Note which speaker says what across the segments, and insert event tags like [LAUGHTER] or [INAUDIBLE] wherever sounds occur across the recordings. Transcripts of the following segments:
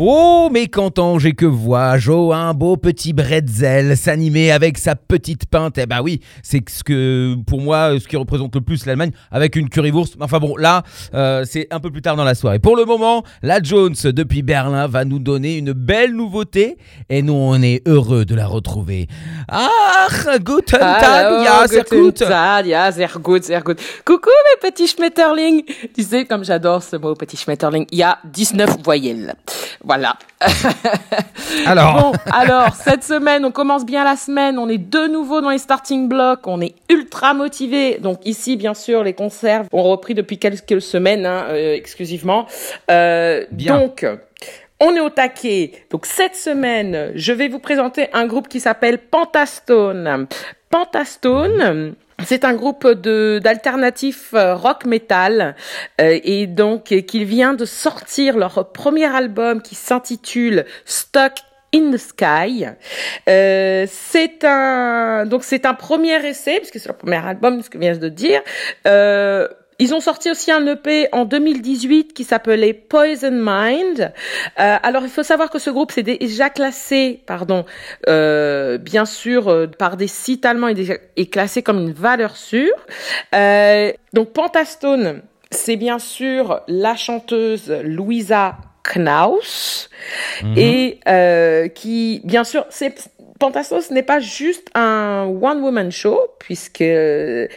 Speaker 1: Oh, mais qu'entends j'ai que vois Jo, un beau petit bretzel s'animer avec sa petite pinte. Eh ben oui, c'est ce que, pour moi, ce qui représente le plus l'Allemagne, avec une currywurst. Enfin bon, là, euh, c'est un peu plus tard dans la soirée. Pour le moment, la Jones, depuis Berlin, va nous donner une belle nouveauté. Et nous, on est heureux de la retrouver. Ah, guten Tag, ja, sehr
Speaker 2: guten
Speaker 1: gut.
Speaker 2: Tag, ja, sehr gut, sehr gut. Coucou mes petits Schmetterling. Tu sais, comme j'adore ce mot petit Schmetterling, il y a 19 voyelles. Voilà. [LAUGHS]
Speaker 1: Alors.
Speaker 2: Bon, alors, cette semaine, on commence bien la semaine. On est de nouveau dans les starting blocks. On est ultra motivés. Donc ici, bien sûr, les concerts ont repris depuis quelques semaines, hein, euh, exclusivement. Euh,
Speaker 1: Bien.
Speaker 2: Donc, on est au taquet. Donc cette semaine, je vais vous présenter un groupe qui s'appelle Pentastone. Pentastone. C'est un groupe de d'alternatif euh, rock metal euh, et donc euh, qu'il vient de sortir leur premier album qui s'intitule Stuck in the Sky. Euh, c'est un donc c'est un premier essai puisque c'est leur premier album, ce que je viens de dire. Euh, ils ont sorti aussi un EP en 2018 qui s'appelait Poison Mind. Euh, alors il faut savoir que ce groupe s'est déjà classé, pardon, euh, bien sûr euh, par des sites allemands, est classé comme une valeur sûre. Euh, donc Pentastone, c'est bien sûr la chanteuse Louisa Knaus et euh, qui, bien sûr, c'est Pentastone, ce n'est pas juste un one-woman show, puisque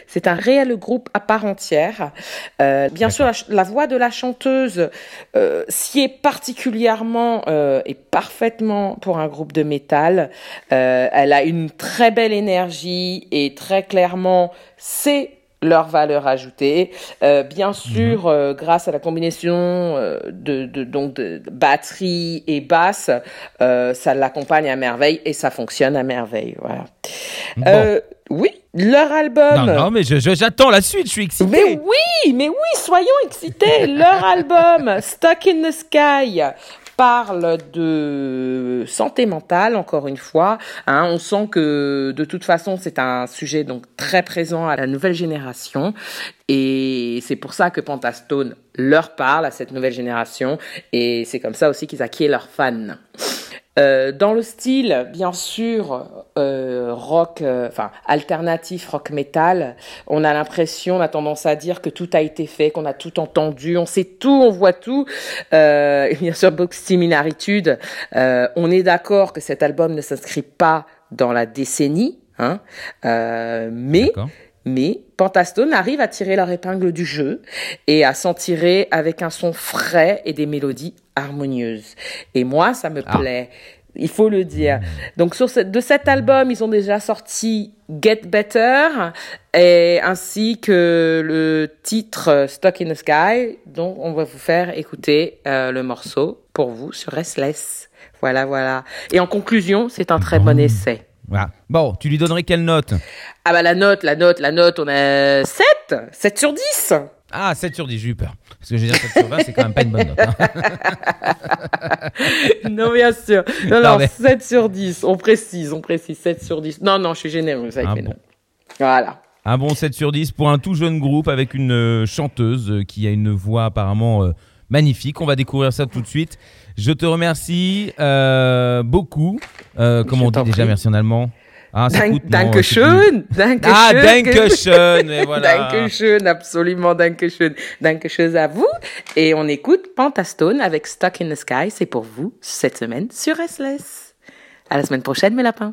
Speaker 2: c'est un réel groupe à part entière. Euh, bien sûr, la voix de la chanteuse euh, s'y est particulièrement euh, et parfaitement pour un groupe de métal. Euh, elle a une très belle énergie et très clairement, c'est leur valeur ajoutée. Euh, bien sûr, euh, grâce à la combinaison euh, de, de donc de batterie et basse, ça l'accompagne à merveille et ça fonctionne à merveille. Voilà.
Speaker 1: Bon.
Speaker 2: Oui, leur album.
Speaker 1: Non, non, mais je- je- j'attends la suite, je suis excité.
Speaker 2: Mais oui, mais oui, soyons excités. Leur [LAUGHS] album Stuck in the Sky parle de santé mentale encore une fois. Hein, on sent que de toute façon c'est un sujet donc très présent à la nouvelle génération et c'est pour ça que Pentastone leur parle à cette nouvelle génération et c'est comme ça aussi qu'ils acquièrent leurs fans. Euh, dans le style, bien sûr, euh, rock, euh, enfin alternatif, rock metal, on a l'impression, on a tendance à dire que tout a été fait, qu'on a tout entendu, on sait tout, on voit tout. Euh, et bien sûr, beaucoup de similitudes. Euh, on est d'accord que cet album ne s'inscrit pas dans la décennie, hein, euh, mais mais Pentastone arrive à tirer leur épingle du jeu et à s'en tirer avec un son frais et des mélodies harmonieuses. Et moi, ça me
Speaker 1: Ah.
Speaker 2: plaît. Il faut le dire. Donc sur ce- de cet album, ils ont déjà sorti Get Better et ainsi que le titre Stuck in the Sky. Donc on va vous faire écouter euh, le morceau pour vous sur Restless. Voilà, voilà. Et en conclusion, c'est un très bon essai.
Speaker 1: Voilà. Bon, tu lui donnerais quelle note?
Speaker 2: Ah bah la note, la note, la note, on a 7 7 sur 10
Speaker 1: Ah, 7 sur 10, j'ai eu peur. Parce que je veux dire 7 sur 20, c'est quand même pas une bonne note. hein. [LAUGHS]
Speaker 2: Non, bien sûr. Non,
Speaker 1: Non,
Speaker 2: non,
Speaker 1: mais-
Speaker 2: 7 sur 10. On précise, on précise 7 sur 10. Non, non, je suis généreuse avec
Speaker 1: Ah
Speaker 2: mes
Speaker 1: bon.
Speaker 2: notes. Voilà.
Speaker 1: Un bon 7 sur 10 pour un tout jeune groupe avec une euh, chanteuse euh, qui a une voix apparemment euh, magnifique. On va découvrir ça tout de suite. Je te remercie euh, beaucoup. Euh, comment
Speaker 2: Je
Speaker 1: on dit déjà merci en allemand? Ah, ça
Speaker 2: Dank,
Speaker 1: coûte, non,
Speaker 2: danke
Speaker 1: c'est plus-
Speaker 2: schön. Danke
Speaker 1: Ah,
Speaker 2: schön.
Speaker 1: Dankeschön, et voilà.
Speaker 2: Danke schön, absolument danke schön. Danke schön à vous. Et on écoute Pentastone avec Stuck in the Sky. C'est pour vous cette semaine sur Restless. À la semaine prochaine, mes lapins.